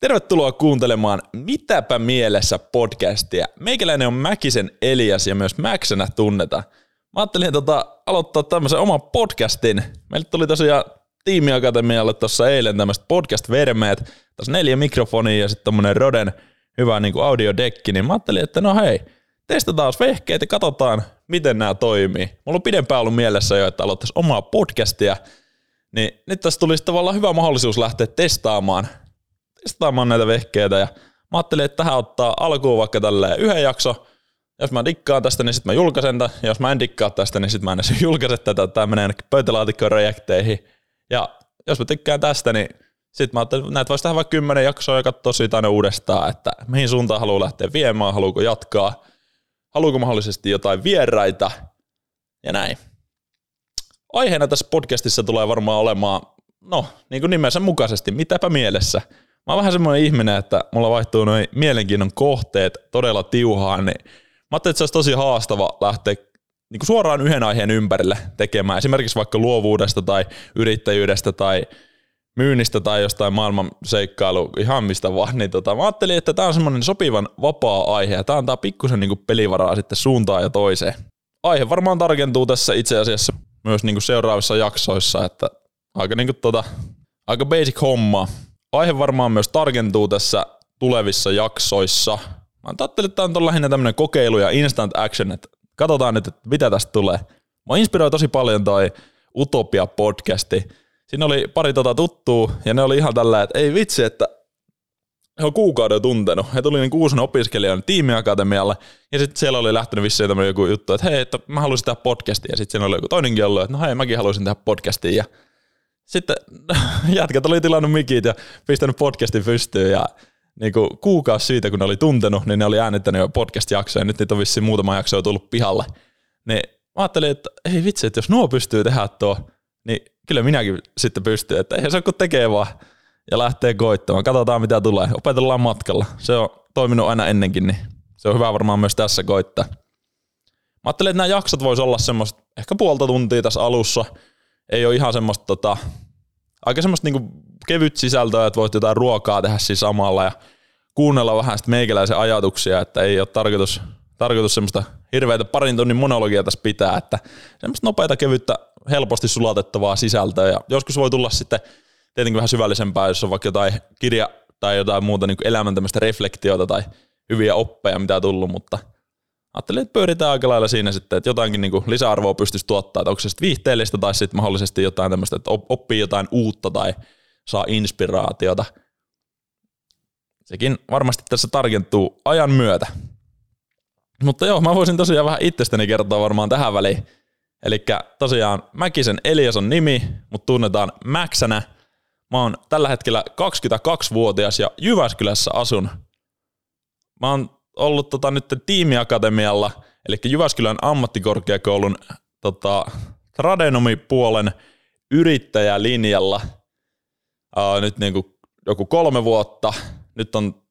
Tervetuloa kuuntelemaan Mitäpä mielessä podcastia. Meikäläinen on Mäkisen Elias ja myös Mäksänä tunnetaan. Mä ajattelin tota, aloittaa tämmöisen oman podcastin. Meille tuli tosiaan tiimiakatemialle tuossa eilen tämmöiset podcast-vermeet. Tässä neljä mikrofonia ja sitten tommonen Roden hyvä niin audiodekki, niin mä ajattelin, että no hei, testataan vehkeet ja katsotaan, miten nämä toimii. Mulla on pidempään ollut mielessä jo, että aloittaisi omaa podcastia, niin nyt tässä tulisi tavallaan hyvä mahdollisuus lähteä testaamaan, testaamaan näitä vehkeitä ja mä ajattelin, että tähän ottaa alkuun vaikka tälleen yhden jakso, jos mä dikkaan tästä, niin sitten mä julkaisen tämän, ja jos mä en dikkaa tästä, niin sitten mä en edes julkaise tätä, tämä menee ainakin pöytälaatikkoon. Ja jos mä tykkään tästä, niin sitten mä ajattelin, että näitä voisi tehdä vaikka kymmenen jaksoa ja katsoa siitä aina uudestaan, että mihin suuntaan haluaa lähteä viemään, haluuko jatkaa, haluuko mahdollisesti jotain vieraita ja näin. Aiheena tässä podcastissa tulee varmaan olemaan, no niin kuin nimensä mukaisesti, mitäpä mielessä. Mä oon vähän semmoinen ihminen, että mulla vaihtuu noin mielenkiinnon kohteet todella tiuhaan, niin mä ajattelin, että se olisi tosi haastava lähteä niin kuin suoraan yhden aiheen ympärille tekemään, esimerkiksi vaikka luovuudesta tai yrittäjyydestä tai myynnistä tai jostain maailman seikkailu, ihan mistä vaan, niin tota, mä ajattelin, että tämä on semmoinen sopivan vapaa aihe ja tämä antaa pikkusen niin pelivaraa sitten suuntaan ja toiseen. Aihe varmaan tarkentuu tässä itse asiassa myös niin seuraavissa jaksoissa, että aika, niin kuin tota, aika basic homma. Aihe varmaan myös tarkentuu tässä tulevissa jaksoissa. Mä ajattelin, että tämä on lähinnä tämmöinen kokeilu ja instant action, että katsotaan nyt, että mitä tästä tulee. Mä inspiroi tosi paljon toi Utopia-podcasti, siinä oli pari tota tuttua, ja ne oli ihan tällä, että ei vitsi, että he on kuukauden tuntenut. He tuli niin uusina opiskelijan tiimiakatemialle, ja sitten siellä oli lähtenyt vissiin tämmöinen joku juttu, että hei, että mä haluaisin tehdä podcastia, ja sitten siellä oli joku toinenkin ollut, että no hei, mäkin haluaisin tehdä podcastia, ja sitten jätkät oli tilannut mikit ja pistänyt podcastin pystyyn, ja niin kuin kuukausi siitä, kun ne oli tuntenut, niin ne oli äänittänyt jo podcast-jaksoja, ja nyt niitä on vissiin muutama jakso tullut pihalle. Niin mä ajattelin, että ei vitsi, että jos nuo pystyy tehdä tuo, niin kyllä minäkin sitten pystyn, että eihän se ole tekee vaan ja lähtee koittamaan. Katsotaan mitä tulee. Opetellaan matkalla. Se on toiminut aina ennenkin, niin se on hyvä varmaan myös tässä koittaa. Mä ajattelin, että nämä jaksot voisi olla semmoista ehkä puolta tuntia tässä alussa. Ei ole ihan semmoista tota, aika semmoista niinku kevyt sisältöä, että voit jotain ruokaa tehdä siinä samalla ja kuunnella vähän sitten meikäläisen ajatuksia, että ei ole tarkoitus, tarkoitus semmoista hirveätä parin tunnin monologia tässä pitää, että semmoista nopeata kevyttä helposti sulatettavaa sisältöä. Ja joskus voi tulla sitten tietenkin vähän syvällisempää, jos on vaikka jotain kirja tai jotain muuta niin elämän tämmöistä reflektiota tai hyviä oppeja, mitä on tullut, mutta ajattelin, että pyöritään aika lailla siinä sitten, että jotainkin niin lisäarvoa pystyisi tuottaa, että onko se sitten viihteellistä tai sitten mahdollisesti jotain tämmöistä, että oppii jotain uutta tai saa inspiraatiota. Sekin varmasti tässä tarkentuu ajan myötä. Mutta joo, mä voisin tosiaan vähän itsestäni kertoa varmaan tähän väliin. Eli tosiaan Mäkisen Elias on nimi, mutta tunnetaan Mäksänä. Mä oon tällä hetkellä 22-vuotias ja Jyväskylässä asun. Mä oon ollut tota, nyt tiimiakatemialla, eli Jyväskylän ammattikorkeakoulun tota, tradenomipuolen yrittäjälinjalla ää, nyt niin kuin joku kolme vuotta. Nyt on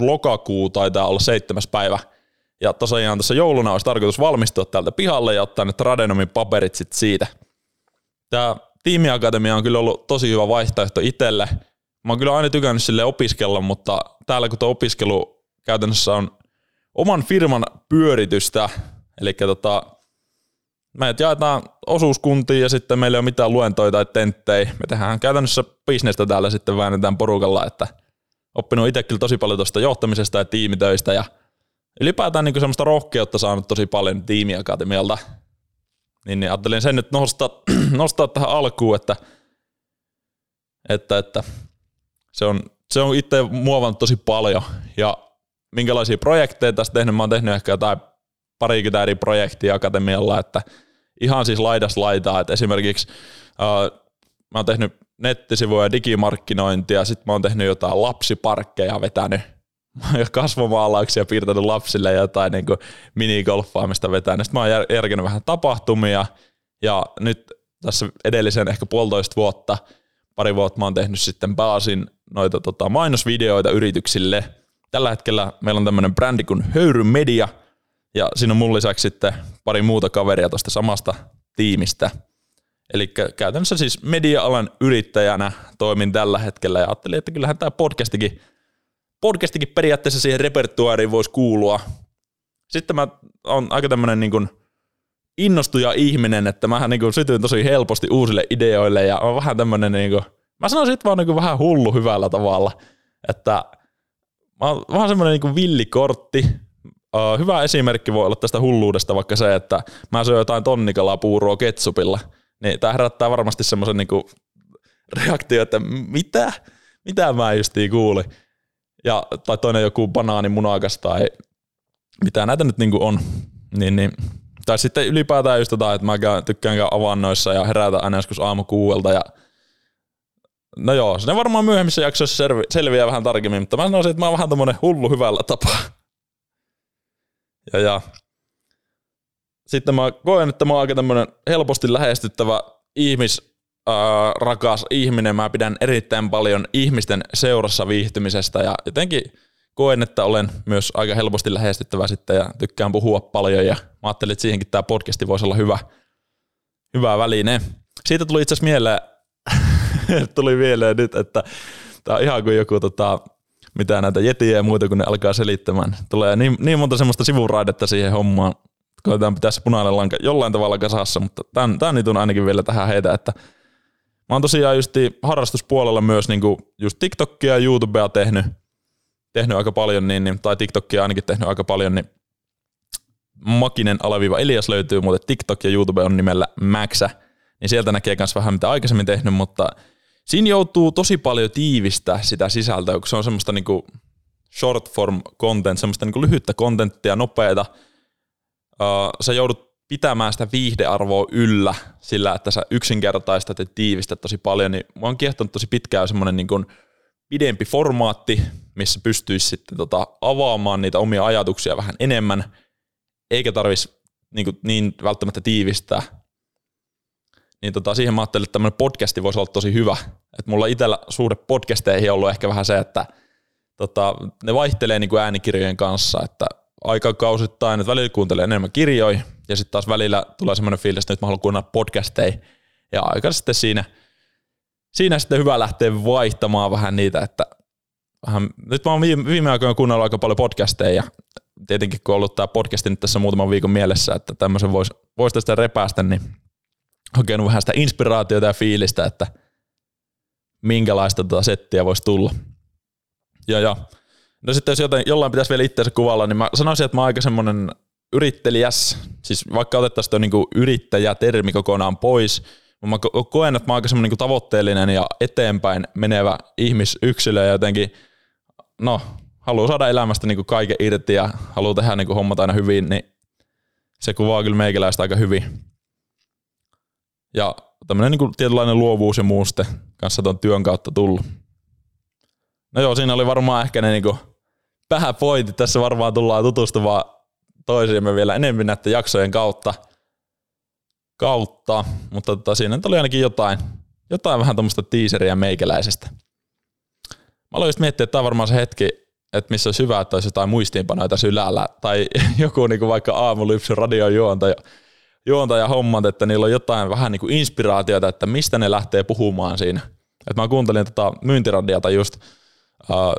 lokakuu, taitaa olla seitsemäs päivä – ja tosiaan tässä jouluna olisi tarkoitus valmistua täältä pihalle ja ottaa ne Tradenomin paperit sit siitä. Tämä tiimiakatemia on kyllä ollut tosi hyvä vaihtoehto itselle. Mä oon kyllä aina tykännyt sille opiskella, mutta täällä kun tuo opiskelu käytännössä on oman firman pyöritystä, eli tota, me jaetaan osuuskuntiin ja sitten meillä ei ole mitään luentoja tai tenttejä. Me tehdään käytännössä bisnestä täällä sitten väännetään porukalla, että oppinut itse kyllä tosi paljon tuosta johtamisesta ja tiimitöistä ja ylipäätään niin semmoista rohkeutta saanut tosi paljon tiimiakatemialta. Niin, niin ajattelin sen nyt nostaa, nostaa tähän alkuun, että, että, että se on, se on itse muovannut tosi paljon. Ja minkälaisia projekteja tästä tehnyt, mä oon tehnyt ehkä jotain parikymmentä eri projektia akatemialla, että ihan siis laidas laitaa, että esimerkiksi uh, mä oon tehnyt nettisivuja ja digimarkkinointia, sitten mä oon tehnyt jotain lapsiparkkeja vetänyt, kasvomaalauksia piirtänyt lapsille ja jotain niin minigolfaamista vetänyt. Sitten mä oon järkenyt vähän tapahtumia ja nyt tässä edellisen ehkä puolitoista vuotta, pari vuotta mä oon tehnyt sitten pääosin noita tota, mainosvideoita yrityksille. Tällä hetkellä meillä on tämmöinen brändi kuin Höyry Media ja siinä on mun lisäksi sitten pari muuta kaveria tuosta samasta tiimistä. Eli käytännössä siis media-alan yrittäjänä toimin tällä hetkellä ja ajattelin, että kyllähän tämä podcastikin, podcastikin periaatteessa siihen repertuaariin voisi kuulua. Sitten mä oon aika tämmöinen niin kuin innostuja ihminen, että mä niin sytyin tosi helposti uusille ideoille ja on vähän tämmöinen, niin kuin, mä sanoisin, että vaan niin vähän hullu hyvällä tavalla, että mä oon vähän semmoinen niin villikortti, hyvä esimerkki voi olla tästä hulluudesta vaikka se, että mä syön jotain tonnikalaa puuroa ketsupilla, niin tämä herättää varmasti semmoisen niinku reaktio, että mitä? Mitä mä justiin kuulin? Ja, tai toinen joku banaani munakas tai mitä näitä nyt niinku on. Niin, niin. Tai sitten ylipäätään just tota, että mä tykkään käydä avannoissa ja herätä aina joskus aamu kuuelta ja No joo, se varmaan myöhemmissä jaksoissa selviää vähän tarkemmin, mutta mä sanoisin, että mä oon vähän tommonen hullu hyvällä tapaa. Ja, ja sitten mä koen, että mä oon aika tämmönen helposti lähestyttävä ihmis, äh, rakas ihminen. Mä pidän erittäin paljon ihmisten seurassa viihtymisestä ja jotenkin koen, että olen myös aika helposti lähestyttävä sitten ja tykkään puhua paljon ja mä ajattelin, että siihenkin tämä podcasti voisi olla hyvä, hyvä väline. Siitä tuli itse asiassa mieleen, tuli mieleen nyt, että tämä on ihan kuin joku tota, mitä näitä jetiä ja muuta, kun ne alkaa selittämään. Tulee niin, niin monta semmoista sivuraidetta siihen hommaan. Koitetaan pitää se punainen lanka jollain tavalla kasassa, mutta tämän, tämän nyt on ainakin vielä tähän heitä, että mä oon tosiaan just harrastuspuolella myös niin kuin just TikTokia ja YouTubea tehnyt, tehnyt aika paljon, niin, niin, tai TikTokia ainakin tehnyt aika paljon, niin Makinen alaviiva Elias löytyy, mutta TikTok ja YouTube on nimellä Maxä, niin sieltä näkee myös vähän mitä aikaisemmin tehnyt, mutta siinä joutuu tosi paljon tiivistää sitä sisältöä, kun se on semmoista niinku short form content, semmoista niinku lyhyttä kontenttia, nopeata. Uh, sä joudut pitämään sitä viihdearvoa yllä sillä, että sä yksinkertaistat ja tiivistät tosi paljon, niin mä oon kiehtonut tosi pitkään semmoinen niin pidempi formaatti, missä pystyisi sitten tota avaamaan niitä omia ajatuksia vähän enemmän, eikä tarvitsisi niin, niin välttämättä tiivistää niin tota, siihen mä ajattelin, että tämmöinen podcasti voisi olla tosi hyvä. Et mulla itsellä suhde podcasteihin on ollut ehkä vähän se, että tota, ne vaihtelee niin kuin äänikirjojen kanssa, että aikakausittain, että välillä kuuntelee enemmän kirjoja, ja sitten taas välillä tulee semmoinen fiilis, että nyt mä haluan kuunnella podcasteja, ja aika sitten siinä, siinä sitten hyvä lähteä vaihtamaan vähän niitä, että vähän, nyt mä oon viime, viime aikoina kuunnellut aika paljon podcasteja, ja tietenkin kun on ollut tämä podcasti nyt tässä muutaman viikon mielessä, että tämmöisen voisi vois tästä repäästä, niin hakenut vähän sitä inspiraatiota ja fiilistä, että minkälaista tota settiä voisi tulla. Ja, ja. No sitten jos jotain, jollain pitäisi vielä itseänsä kuvalla, niin mä sanoisin, että mä oon aika semmoinen yrittelijäs, siis vaikka otettaisiin tuo niinku yrittäjä-termi kokonaan pois, mä koen, että mä oon aika semmoinen niinku tavoitteellinen ja eteenpäin menevä ihmisyksilö ja jotenkin, no, haluaa saada elämästä niinku kaiken irti ja haluaa tehdä niinku hommat aina hyvin, niin se kuvaa kyllä meikäläistä aika hyvin. Ja tämmöinen niin tietynlainen luovuus ja muu sitten kanssa tuon työn kautta tullut. No joo, siinä oli varmaan ehkä ne niin pääpointit. Tässä varmaan tullaan tutustumaan toisiimme vielä enemmän näiden jaksojen kautta. kautta. Mutta tota, siinä oli ainakin jotain, jotain vähän tuommoista teaseria meikäläisestä. Mä aloin just miettiä, että tämä on varmaan se hetki, että missä olisi hyvä, että olisi jotain muistiinpanoja tässä ylällä. Tai joku niin kuin vaikka aamulypsy radiojuontaja juontaja hommat, että niillä on jotain vähän niin kuin inspiraatiota, että mistä ne lähtee puhumaan siinä. Et mä kuuntelin tota myyntiradiota just, uh,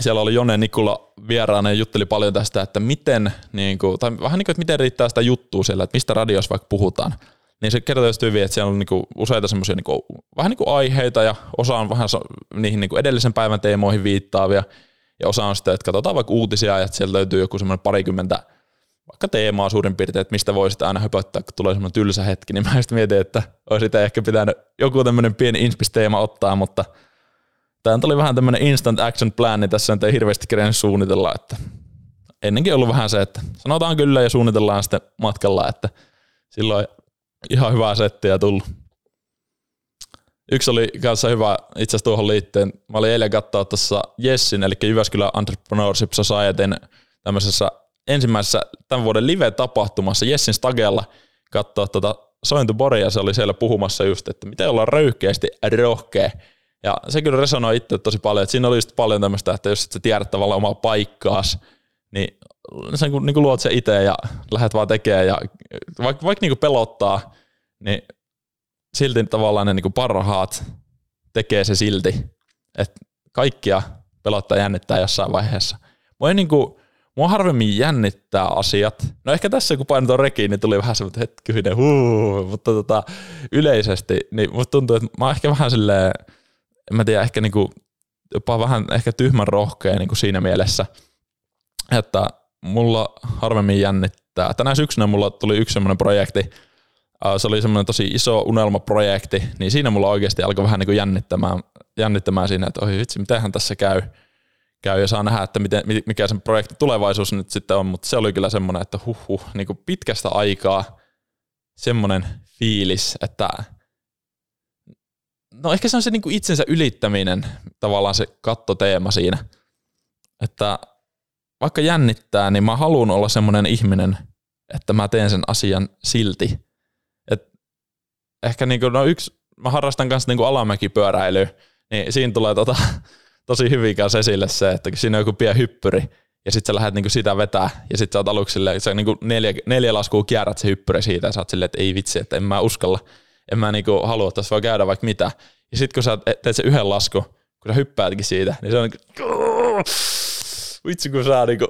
siellä oli Jone Nikula vieraana ja jutteli paljon tästä, että miten, niin kuin, tai vähän niin kuin, että miten riittää sitä juttua siellä, että mistä radiossa vaikka puhutaan. Niin se kertoo just hyvin, että siellä on niin kuin useita semmoisia niin vähän niin kuin aiheita ja osa on vähän niihin niin kuin edellisen päivän teemoihin viittaavia ja osa on sitten, että katsotaan vaikka uutisia ja että sieltä löytyy joku semmoinen parikymmentä vaikka teemaa suurin piirtein, että mistä voisit aina höpöttää, kun tulee semmoinen tylsä hetki, niin mä just mietin, että olisi sitä ehkä pitänyt joku tämmöinen pieni inspisteema ottaa, mutta tämä oli vähän tämmöinen instant action plan, niin tässä ei hirveästi kerennyt suunnitella, että ennenkin ollut vähän se, että sanotaan kyllä ja suunnitellaan sitten matkalla, että silloin ihan hyvää settiä tullut. Yksi oli kanssa hyvä itse asiassa tuohon liittyen. Mä olin eilen katsoa tuossa Jessin, eli Jyväskylän Entrepreneurship Societyn tämmöisessä ensimmäisessä tämän vuoden live-tapahtumassa Jessin Stagella katsoa tuota Sointuboria, se oli siellä puhumassa just, että miten olla röyhkeästi rohkea. Ja se kyllä resonoi itse tosi paljon, että siinä oli just paljon tämmöistä, että jos et sä tiedät tavallaan omaa paikkaas, niin sen kun, niin kuin luot se itse ja lähdet vaan tekemään ja vaikka, vaikka niin kuin pelottaa, niin silti tavallaan ne niin parhaat tekee se silti. Että kaikkia pelottaa jännittää jossain vaiheessa. Mua ei niinku, mua harvemmin jännittää asiat. No ehkä tässä kun painoin rekiin, niin tuli vähän semmoinen hetkyinen huu, mutta tota, yleisesti, niin musta tuntuu, että mä oon ehkä vähän silleen, en mä tiedä, ehkä niinku, jopa vähän ehkä tyhmän rohkea niinku siinä mielessä, että mulla harvemmin jännittää. Tänä syksynä mulla tuli yksi semmoinen projekti, se oli semmoinen tosi iso unelmaprojekti, niin siinä mulla oikeasti alkoi vähän niin kuin jännittämään, jännittämään siinä, että oi vitsi, mitenhän tässä käy, käy ja saa nähdä, että miten, mikä sen projektin tulevaisuus nyt sitten on, mutta se oli kyllä semmoinen, että huh, huh niin kuin pitkästä aikaa semmoinen fiilis, että no ehkä se on se niin kuin itsensä ylittäminen, tavallaan se kattoteema siinä, että vaikka jännittää, niin mä haluan olla semmoinen ihminen, että mä teen sen asian silti. Et ehkä niinku, no yksi, mä harrastan kanssa niinku alamäkipyöräilyä, niin siinä tulee tota, tosi hyvin kanssa esille se, että siinä on joku pieni hyppyri, ja sitten sä lähdet niinku sitä vetää, ja sitten sä oot aluksi silleen, sä niinku neljä, neljä laskua kierrät se hyppyri siitä, ja sä oot silleen, että ei vitsi, että en mä uskalla, en mä niinku halua, että tässä voi käydä vaikka mitä. Ja sitten kun sä teet se yhden lasku, kun sä hyppäätkin siitä, niin se on niinku, vitsi kun sä, niinku,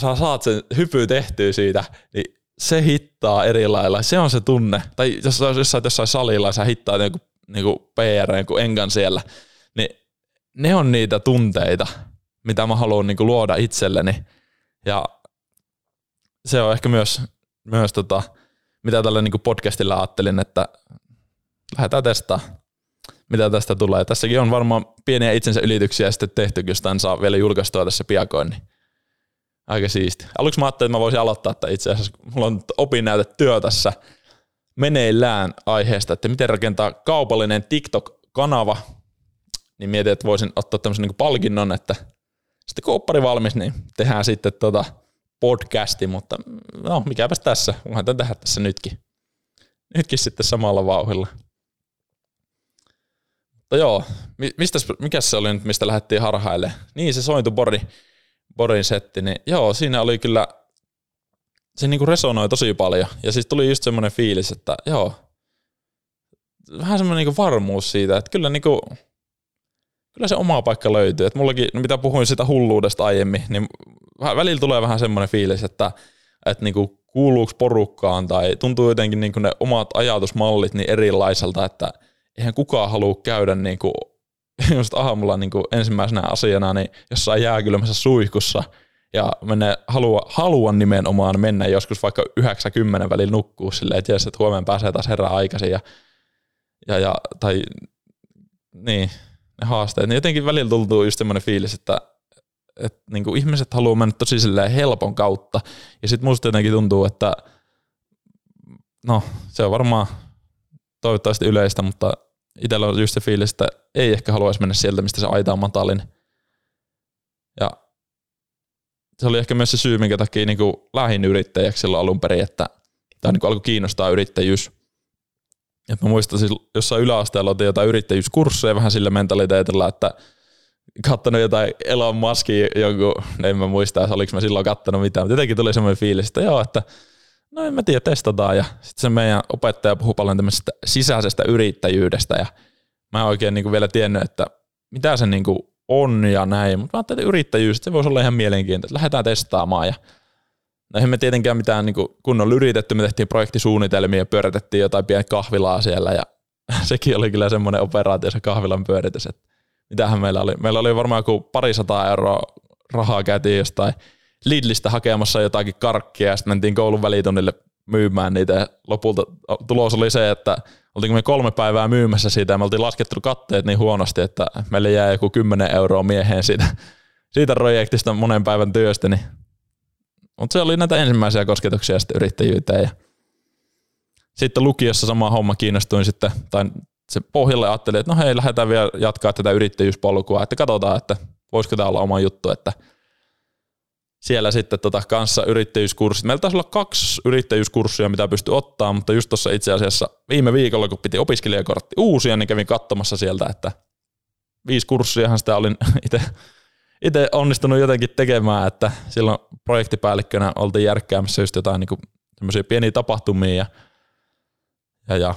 sä saat sen hypy tehtyä siitä, niin se hittaa eri lailla. Se on se tunne. Tai jos sä jossain, jossain salilla ja sä hittaa joku niinku PR, joku engan siellä, ne on niitä tunteita, mitä mä haluan niinku luoda itselleni. Ja se on ehkä myös, myös tota, mitä tällä niinku podcastilla ajattelin, että lähdetään testaamaan, mitä tästä tulee. Tässäkin on varmaan pieniä itsensä ylityksiä sitten tehty, jos tämän saa vielä julkaistua tässä piakoin, niin aika siisti. Aluksi mä ajattelin, että mä voisin aloittaa, että itse asiassa mulla on opinnäytetyö tässä meneillään aiheesta, että miten rakentaa kaupallinen TikTok-kanava, niin mietin, että voisin ottaa tämmöisen niin palkinnon, että sitten kun oppari valmis, niin tehdään sitten tota podcasti, mutta no mikäpäs tässä, voihan tämän tehdä tässä nytkin. Nytkin sitten samalla vauhilla. Mutta joo, mistä, mikä se oli nyt, mistä lähdettiin harhaille? Niin, se sointubordi, Borin setti, niin joo, siinä oli kyllä, se niinku resonoi tosi paljon. Ja siis tuli just semmoinen fiilis, että joo, vähän semmoinen niinku varmuus siitä, että kyllä niinku, kyllä se oma paikka löytyy. Et mullakin, no mitä puhuin sitä hulluudesta aiemmin, niin välillä tulee vähän semmoinen fiilis, että, että niinku kuuluuko porukkaan tai tuntuu jotenkin niinku ne omat ajatusmallit niin erilaiselta, että eihän kukaan halua käydä niinku just aamulla niin kuin ensimmäisenä asiana niin jossain jääkylmässä suihkussa ja mennä, halua, haluan nimenomaan mennä joskus vaikka 90 välillä nukkuu silleen, että jes, että huomenna pääsee taas herää aikaisin ja, ja, ja tai niin, ne haasteet. Niin jotenkin välillä tuntuu just semmoinen fiilis, että, että niin ihmiset haluaa mennä tosi helpon kautta ja sitten musta jotenkin tuntuu, että no se on varmaan toivottavasti yleistä, mutta itsellä on just se fiilis, että ei ehkä haluaisi mennä sieltä, mistä se aita on matalin. Ja se oli ehkä myös se syy, minkä takia niin lähin yrittäjäksi silloin alun perin, että tämä niin alkoi kiinnostaa yrittäjyys. Et mä muistan siis jossain yläasteella otin jotain yrittäjyyskursseja vähän sillä mentaliteetilla, että kattonut jotain Elon Muskia jonkun, en mä muista, oliko mä silloin kattonut mitään, mutta jotenkin tuli semmoinen fiilis, että joo, että no en mä tiedä, testataan. Ja sitten se meidän opettaja puhui paljon tämmöisestä sisäisestä yrittäjyydestä ja mä en oikein niin kuin vielä tiennyt, että mitä se niin kuin on ja näin, mutta mä ajattelin, että yrittäjyys, se voisi olla ihan mielenkiintoista, lähdetään testaamaan ja No me tietenkään mitään niin kunnolla yritetty, me tehtiin projektisuunnitelmia ja pyöritettiin jotain pientä kahvilaa siellä ja sekin oli kyllä semmoinen operaatio se kahvilan pyöritys, että mitähän meillä oli. Meillä oli varmaan joku parisataa euroa rahaa käytiin jostain Lidlistä hakemassa jotakin karkkia ja sitten mentiin koulun välitunnille myymään niitä ja lopulta tulos oli se, että oltiinko me kolme päivää myymässä siitä ja me oltiin laskettu katteet niin huonosti, että meille jää joku 10 euroa mieheen siitä, siitä projektista monen päivän työstä. Niin. Mutta se oli näitä ensimmäisiä kosketuksia sitten yrittäjyyteen ja sitten lukiossa sama homma kiinnostuin sitten, tai se pohjalle ajattelin, että no hei, lähdetään vielä jatkaa tätä yrittäjyyspolkua, että katsotaan, että voisiko tämä olla oma juttu, että – siellä sitten tota kanssa yrittäjyyskurssit. Meillä taisi olla kaksi yrittäjyyskurssia, mitä pystyi ottaa, mutta just tuossa itse asiassa viime viikolla, kun piti opiskelijakortti uusia, niin kävin katsomassa sieltä, että viisi kurssiahan sitä olin itse itse onnistunut jotenkin tekemään, että silloin projektipäällikkönä oltiin järkkäämässä just jotain niin semmoisia pieniä tapahtumia ja, ja, ja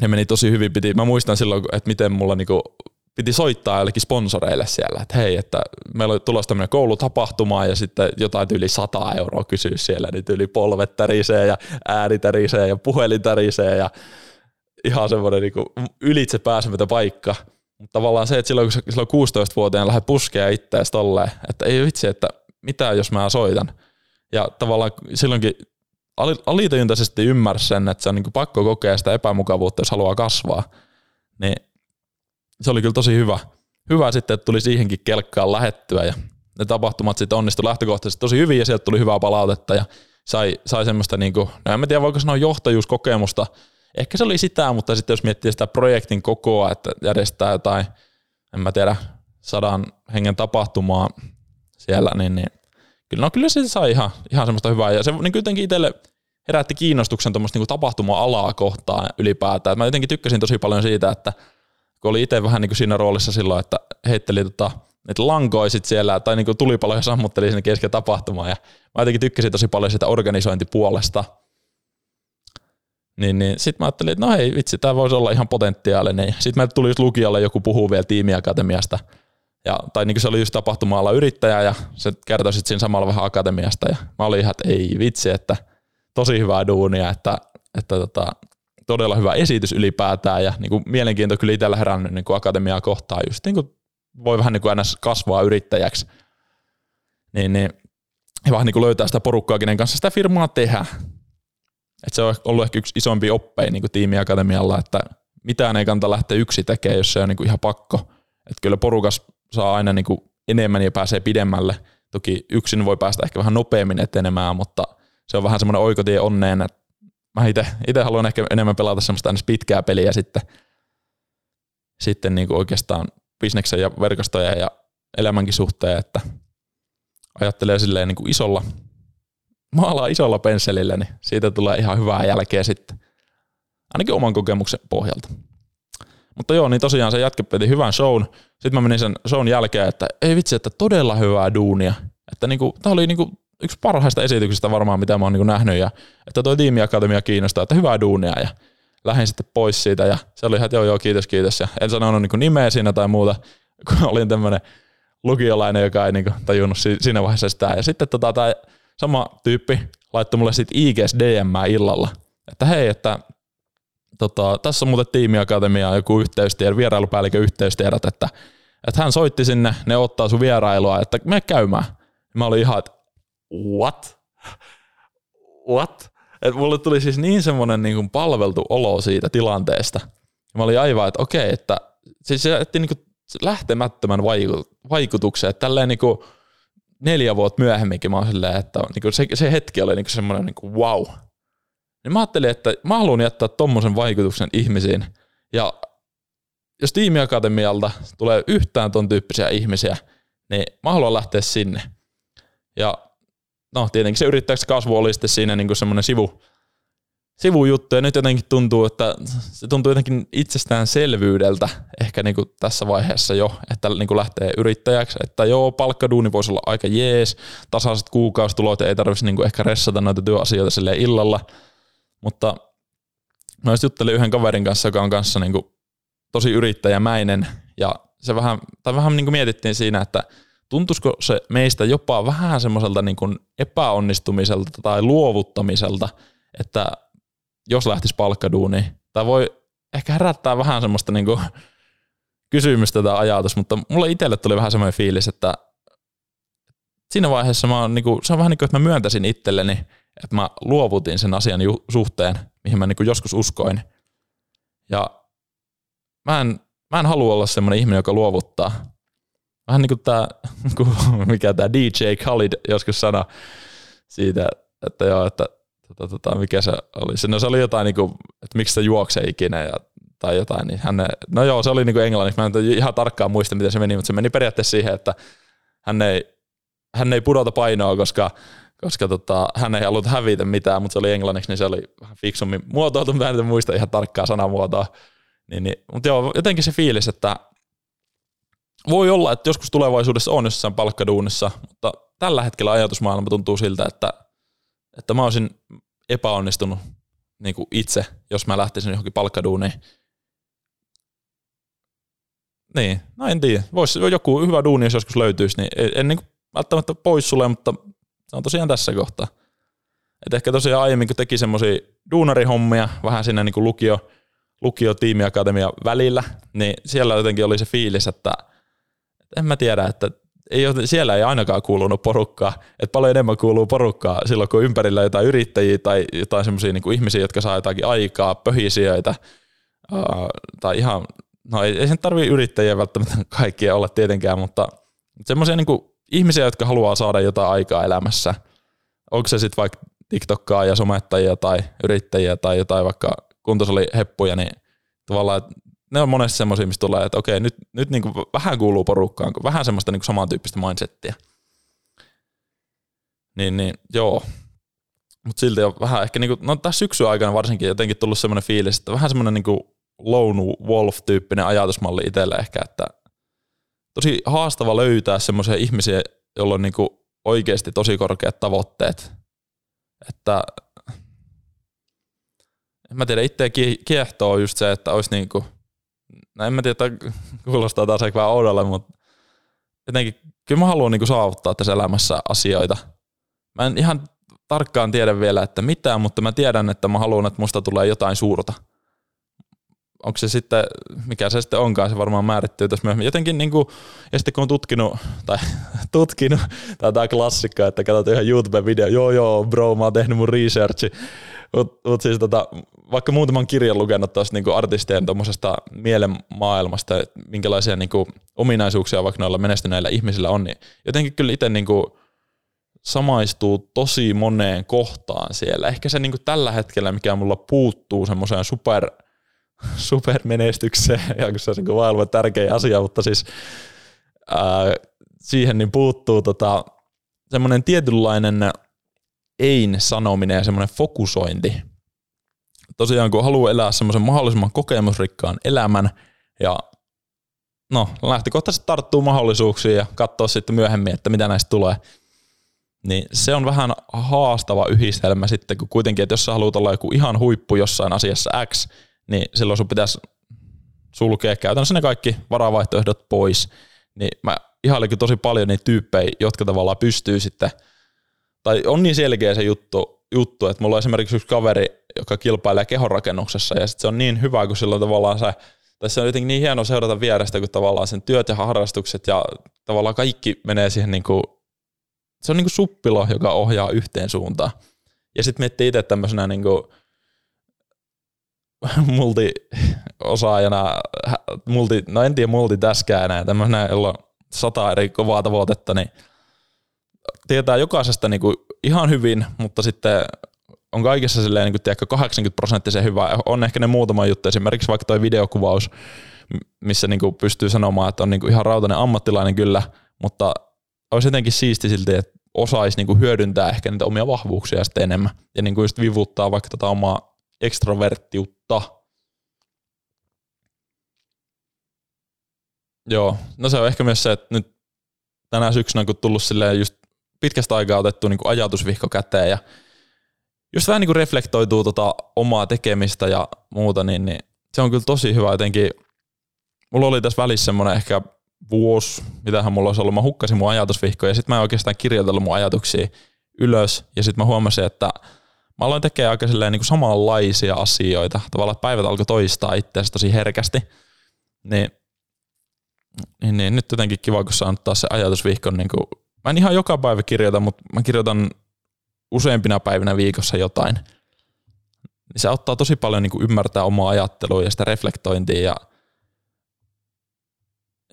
ne meni tosi hyvin. Piti, mä muistan silloin, että miten mulla niinku piti soittaa jollekin sponsoreille siellä, että hei, että meillä oli tulossa tämmöinen koulutapahtuma ja sitten jotain yli 100 euroa kysyä siellä, niin yli polvet tärisee ja ääni tärisee ja puhelin tärisee ja ihan semmoinen niinku ylitse pääsemätön paikka. Mutta tavallaan se, että silloin kun silloin 16-vuotiaana lähdet puskeja itseäsi tolleen, että ei vitsi, että mitä jos mä soitan. Ja tavallaan silloinkin alitajuntaisesti ymmärsi sen, että se on niin pakko kokea sitä epämukavuutta, jos haluaa kasvaa. Niin se oli kyllä tosi hyvä. Hyvä sitten, että tuli siihenkin kelkkaan lähettyä ja ne tapahtumat sitten onnistui lähtökohtaisesti tosi hyvin ja sieltä tuli hyvää palautetta ja sai, sai semmoista, niin kuin, no en tiedä voiko sanoa johtajuuskokemusta, ehkä se oli sitä, mutta sitten jos miettii sitä projektin kokoa, että järjestää jotain, en mä tiedä, sadan hengen tapahtumaa siellä, niin, niin kyllä, no kyllä se sai ihan, ihan semmoista hyvää. Ja se niin jotenkin itselle herätti kiinnostuksen tuommoista niin tapahtuma-alaa kohtaan ylipäätään. Mä jotenkin tykkäsin tosi paljon siitä, että kun oli itse vähän niin kuin siinä roolissa silloin, että heitteli tota, että lankoisit siellä tai niin tulipaloja sammutteli sinne kesken tapahtumaa ja mä jotenkin tykkäsin tosi paljon sitä organisointipuolesta. Niin, niin sitten mä ajattelin, että no hei vitsi, tämä voisi olla ihan potentiaalinen. Sitten meiltä tuli just lukijalle joku puhuu vielä tiimiakatemiasta. Ja, tai niin se oli just tapahtuma yrittäjä ja se kertoi sitten siinä samalla vähän akatemiasta. Ja mä olin ihan, että ei vitsi, että tosi hyvää duunia, että, että tota, todella hyvä esitys ylipäätään ja niin mielenkiinto kyllä itsellä herännyt niin kuin akatemiaa kohtaan, just niin voi vähän niin kuin kasvaa yrittäjäksi, niin, niin ja vähän niin löytää sitä porukkaa, kenen kanssa sitä firmaa tehdään. Et se on ollut ehkä yksi isompi oppeja niin tiimiakatemialla, että mitään ei kannata lähteä yksi tekemään, jos se on niin kuin ihan pakko. Että kyllä porukas saa aina niin kuin enemmän ja pääsee pidemmälle. Toki yksin voi päästä ehkä vähän nopeammin etenemään, mutta se on vähän semmoinen oikotie onneen, että mä itse haluan ehkä enemmän pelata semmoista pitkää peliä sitten, sitten niin kuin oikeastaan bisneksen ja verkostoja ja elämänkin suhteen, että ajattelee silleen niin kuin isolla, maalaa isolla pensselillä, niin siitä tulee ihan hyvää jälkeä sitten, ainakin oman kokemuksen pohjalta. Mutta joo, niin tosiaan se jätkä piti hyvän shown. Sitten mä menin sen shown jälkeen, että ei vitsi, että todella hyvää duunia. Että niinku, tää oli niinku yksi parhaista esityksistä varmaan, mitä mä oon niin nähnyt, ja että toi tiimiakatemia kiinnostaa, että hyvää duunia, ja lähdin sitten pois siitä, ja se oli ihan, että joo, joo, kiitos, kiitos, ja en sanonut niin nimeä siinä tai muuta, kun olin tämmöinen lukiolainen, joka ei niin tajunnut siinä vaiheessa sitä, ja sitten tota, tämä sama tyyppi laittoi mulle sitten IGS DM illalla, että hei, että tota, tässä on muuten tiimiakatemia joku yhteystiedot, vierailupäällikön yhteystiedot, että, että hän soitti sinne, ne ottaa sun vierailua, että me käymään. Mä olin ihan, että what? What? Et mulle tuli siis niin semmoinen niin kuin palveltu olo siitä tilanteesta. Ja mä olin aivan, että okei, että siis se jätti niin kuin lähtemättömän vaikutuksen, että tälleen niin kuin neljä vuotta myöhemminkin mä oon silleen, että niin kuin se, se hetki oli niin kuin semmoinen niin kuin wow. Niin mä ajattelin, että mä haluan jättää tommosen vaikutuksen ihmisiin. Ja jos tiimiakatemialta tulee yhtään ton tyyppisiä ihmisiä, niin mä haluan lähteä sinne. Ja no tietenkin se yrittäjäksi kasvu oli sitten siinä niin semmoinen sivu, sivujuttu, ja nyt jotenkin tuntuu, että se tuntuu jotenkin itsestäänselvyydeltä ehkä niin kuin tässä vaiheessa jo, että niin kuin lähtee yrittäjäksi, että joo, palkkaduuni voisi olla aika jees, tasaiset kuukausitulot, ei tarvitsisi niin kuin ehkä ressata noita työasioita sille illalla, mutta mä juttelin yhden kaverin kanssa, joka on kanssa niin kuin tosi yrittäjämäinen, ja se vähän, tai vähän niin kuin mietittiin siinä, että tuntuisiko se meistä jopa vähän semmoiselta niin epäonnistumiselta tai luovuttamiselta, että jos lähtisi palkkaduuni, tai voi ehkä herättää vähän semmoista niin kuin kysymystä tai ajatus, mutta mulle itselle tuli vähän semmoinen fiilis, että siinä vaiheessa mä oon, niin kuin, se on vähän niin kuin, että mä myöntäisin itselleni, että mä luovutin sen asian suhteen, mihin mä niin kuin joskus uskoin. Ja mä en, mä en halua olla semmoinen ihminen, joka luovuttaa, vähän niin kuin tämä, mikä tämä DJ Khalid joskus sanoi siitä, että joo, että tota, tota, mikä se oli. No se oli jotain, niin kuin, että miksi se juoksee ikinä ja, tai jotain, niin hän, no joo, se oli niin kuin englanniksi, mä en ihan tarkkaan muista, miten se meni, mutta se meni periaatteessa siihen, että hän ei, hän ei pudota painoa, koska, koska tota, hän ei halunnut hävitä mitään, mutta se oli englanniksi, niin se oli vähän fiksummin muotoiltu, mä en muista ihan tarkkaa sanamuotoa. Niin, niin, mutta joo, jotenkin se fiilis, että voi olla, että joskus tulevaisuudessa on jossain palkkaduunissa, mutta tällä hetkellä ajatusmaailma tuntuu siltä, että, että mä olisin epäonnistunut niin kuin itse, jos mä lähtisin johonkin palkkaduuniin. Niin, no en tiedä. Voisi joku hyvä duuni, jos joskus löytyisi, niin en, en niin kuin välttämättä pois sulle, mutta se on tosiaan tässä kohtaa. Et ehkä tosiaan aiemmin, kun teki semmoisia duunarihommia, vähän siinä niin lukio, lukio tiimiakatemia välillä, niin siellä jotenkin oli se fiilis, että en mä tiedä, että ei ole, siellä ei ainakaan kuulunut porukkaa, että paljon enemmän kuuluu porukkaa silloin, kun ympärillä jotain yrittäjiä tai jotain semmoisia niin ihmisiä, jotka saa jotakin aikaa, pöhisijöitä, uh, tai ihan, no ei, ei sen tarvitse yrittäjiä välttämättä kaikkia olla tietenkään, mutta semmoisia niin ihmisiä, jotka haluaa saada jotain aikaa elämässä. Onko se sitten vaikka TikTokkaa ja somettajia tai yrittäjiä tai jotain vaikka heppuja, niin tavallaan ne on monesti semmoisia, mistä tulee, että okei, nyt, nyt niin kuin vähän kuuluu porukkaan, vähän semmoista niin kuin samantyyppistä mindsettiä. Niin, niin joo. Mutta silti on vähän ehkä, niin kuin, no tässä syksyn aikana varsinkin jotenkin tullut semmoinen fiilis, että vähän semmoinen niin kuin lone wolf-tyyppinen ajatusmalli itselle ehkä, että tosi haastava löytää semmoisia ihmisiä, joilla on niin kuin oikeasti tosi korkeat tavoitteet. Että en mä tiedä, itseä kiehtoo just se, että olisi niin kuin no en mä tiedä, kuulostaa taas ehkä vähän oudolle, mutta jotenkin kyllä mä haluan niinku saavuttaa tässä elämässä asioita. Mä en ihan tarkkaan tiedä vielä, että mitä, mutta mä tiedän, että mä haluan, että musta tulee jotain suurta. Onko se sitten, mikä se sitten onkaan, se varmaan määrittyy tässä myöhemmin. Jotenkin niin kuin, ja sitten kun on tutkinut, tai tutkinut, tai tämä klassikko, että katsot ihan YouTube-video, joo joo bro, mä oon tehnyt mun researchi, mutta mut siis tota, vaikka muutaman kirjan lukenut tuosta niinku artistien tuommoisesta mielenmaailmasta, minkälaisia niinku ominaisuuksia vaikka noilla menestyneillä ihmisillä on, niin jotenkin kyllä itse niinku samaistuu tosi moneen kohtaan siellä. Ehkä se niinku tällä hetkellä, mikä mulla puuttuu semmoiseen super, supermenestykseen, ja kun se on niinku maailman tärkeä asia, mutta siis ää, siihen niin puuttuu tota, semmoinen tietynlainen ein sanominen ja semmoinen fokusointi. Tosiaan kun haluaa elää semmoisen mahdollisimman kokemusrikkaan elämän ja no lähtökohtaisesti tarttuu mahdollisuuksiin ja katsoa sitten myöhemmin, että mitä näistä tulee, niin se on vähän haastava yhdistelmä sitten, kun kuitenkin, että jos sä haluat olla joku ihan huippu jossain asiassa X, niin silloin sun pitäisi sulkea käytännössä ne kaikki varavaihtoehdot pois. Niin mä ihailinkin tosi paljon niitä tyyppejä, jotka tavallaan pystyy sitten – tai on niin selkeä se juttu, juttu, että mulla on esimerkiksi yksi kaveri, joka kilpailee kehonrakennuksessa ja sit se on niin hyvä, kun sillä on tavallaan se, tai se on jotenkin niin hieno seurata vierestä, kun tavallaan sen työt ja harrastukset ja tavallaan kaikki menee siihen niin kuin, se on niin kuin suppilo, joka ohjaa yhteen suuntaan. Ja sitten miettii itse tämmöisenä niin kuin multi-osaajana, multi, no en tiedä multitaskäänä, tämmöisenä, jolla on sata eri kovaa tavoitetta, niin tietää jokaisesta niin kuin ihan hyvin, mutta sitten on kaikessa silleen, niin kuin, tiedätkö, 80 prosenttisen hyvä. On ehkä ne muutama juttu, esimerkiksi vaikka tuo videokuvaus, missä niin kuin pystyy sanomaan, että on niin kuin ihan rautainen ammattilainen kyllä, mutta olisi jotenkin siisti silti, että osaisi niin kuin hyödyntää ehkä niitä omia vahvuuksia sitten enemmän ja niin kuin just vivuttaa vaikka tätä tota omaa ekstroverttiutta. Joo, no se on ehkä myös se, että nyt tänä syksynä kun tullut silleen just pitkästä aikaa otettu niin kuin ajatusvihko käteen ja just vähän niin kuin reflektoituu tota omaa tekemistä ja muuta, niin, niin se on kyllä tosi hyvä jotenkin. Mulla oli tässä välissä semmoinen ehkä vuosi, mitähän mulla olisi ollut, mä hukkasin mun ajatusvihkoja ja sitten mä en oikeastaan kirjoitellut mun ajatuksia ylös ja sitten mä huomasin, että mä aloin tekemään aika silleen niin kuin samanlaisia asioita. Tavallaan päivät alkoi toistaa itseäsi tosi herkästi. Niin, niin, niin, nyt jotenkin kiva, kun saan taas se ajatusvihkon niin kuin Mä en ihan joka päivä kirjoita, mutta mä kirjoitan useampina päivinä viikossa jotain. Niin se auttaa tosi paljon niin kuin ymmärtää omaa ajattelua ja sitä reflektointia ja,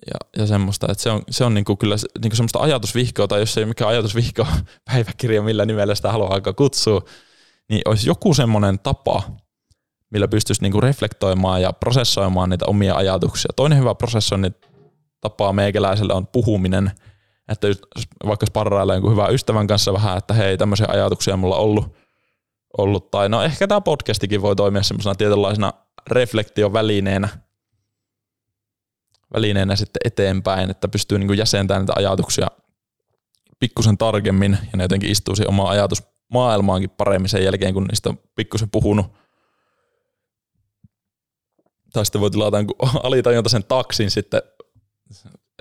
ja, ja semmoista, että se on, se on niin kuin kyllä niin kuin semmoista ajatusvihkoa, tai jos ei mikään ajatusvihko päiväkirja, millä nimellä sitä haluaa aika kutsua, niin olisi joku semmoinen tapa, millä pystyisi niin kuin reflektoimaan ja prosessoimaan niitä omia ajatuksia. Toinen hyvä prosessoinnin tapa meikäläiselle on puhuminen – että vaikka sparrailee jonkun hyvän ystävän kanssa vähän, että hei, tämmöisiä ajatuksia mulla on ollut, ollut tai no ehkä tämä podcastikin voi toimia semmoisena tietynlaisena reflektion välineenä, sitten eteenpäin, että pystyy niin jäsentämään niitä ajatuksia pikkusen tarkemmin ja ne jotenkin istuu siihen omaan ajatusmaailmaankin paremmin sen jälkeen, kun niistä on pikkusen puhunut, tai sitten voi tilata alitajuntaisen taksin sitten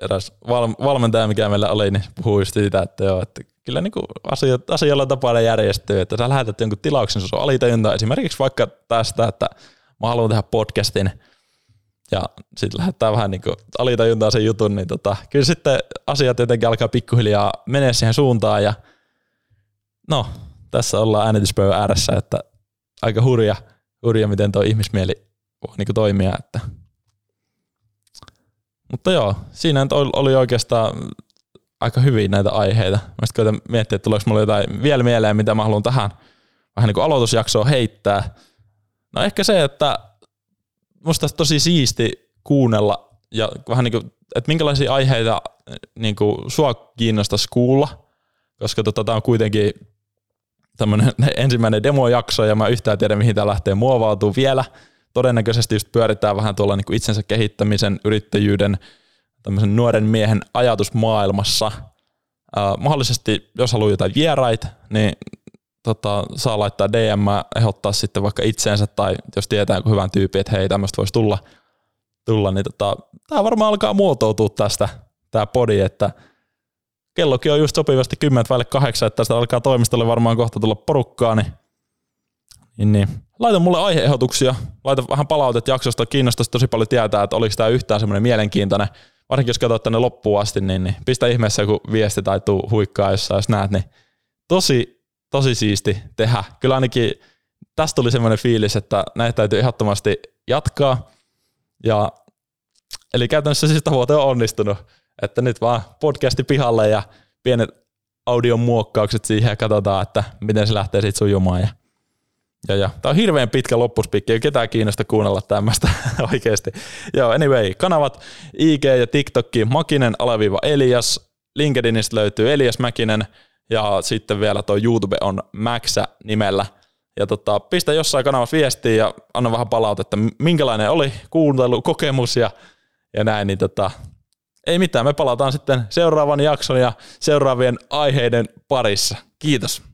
eräs val- valmentaja, mikä meillä oli, niin puhui siitä, että joo, että kyllä niin asiat, asioilla tapaa järjestyy, että sä lähetät jonkun tilauksen, se on alitajunta, esimerkiksi vaikka tästä, että mä haluan tehdä podcastin, ja sitten lähettää vähän niin alitajuntaa sen jutun, niin tota, kyllä sitten asiat jotenkin alkaa pikkuhiljaa menee siihen suuntaan, ja no, tässä ollaan äänityspöydän ääressä, että aika hurja, hurja miten tuo ihmismieli voi niin toimia, että mutta joo, siinä oli oikeastaan aika hyvin näitä aiheita. Mä sitten koitan miettiä, että tuleeko mulle jotain vielä mieleen, mitä mä haluan tähän vähän niin kuin aloitusjaksoa heittää. No ehkä se, että musta tosi siisti kuunnella ja vähän niin kuin, että minkälaisia aiheita niin kuin sua kiinnostaisi kuulla, koska tota, tämä on kuitenkin tämmöinen ensimmäinen demojakso ja mä yhtään tiedä, mihin tämä lähtee muovautuu vielä – todennäköisesti just pyöritään vähän tuolla niin kuin itsensä kehittämisen, yrittäjyyden, tämmöisen nuoren miehen ajatusmaailmassa. Äh, mahdollisesti, jos haluaa jotain vieraita, niin tota, saa laittaa DM, ehdottaa sitten vaikka itseensä tai jos tietää joku hyvän tyypin, että hei tämmöistä voisi tulla, tulla niin tota, tämä varmaan alkaa muotoutua tästä, tämä podi, että kellokin on just sopivasti 10 vaille kahdeksan, että tästä alkaa toimistolle varmaan kohta tulla porukkaa, niin niin, niin. Laita mulle aiheehdotuksia, laita vähän palautetta jaksosta, kiinnostaisi tosi paljon tietää, että oliko tämä yhtään semmoinen mielenkiintoinen, varsinkin jos katsot tänne loppuun asti, niin, niin pistä ihmeessä joku viesti tai tuu huikkaa jossain, jos näet, niin tosi, tosi siisti tehdä. Kyllä ainakin tästä tuli semmoinen fiilis, että näitä täytyy ehdottomasti jatkaa. Ja, eli käytännössä siis tavoite on onnistunut, että nyt vaan podcasti pihalle ja pienet audion muokkaukset siihen ja katsotaan, että miten se lähtee siitä sujumaan. Ja ja, ja. Tämä on hirveän pitkä loppuspikki, ei ketään kiinnosta kuunnella tämmöistä oikeasti. Joo, anyway, kanavat IG ja TikTokki, Makinen alaviiva Elias, LinkedInistä löytyy Elias Mäkinen ja sitten vielä tuo YouTube on Maxä nimellä. Ja tota, pistä jossain kanavassa viestiä ja anna vähän palautetta, minkälainen oli kuuntelukokemus ja, ja näin, niin tota, ei mitään, me palataan sitten seuraavan jakson ja seuraavien aiheiden parissa. Kiitos.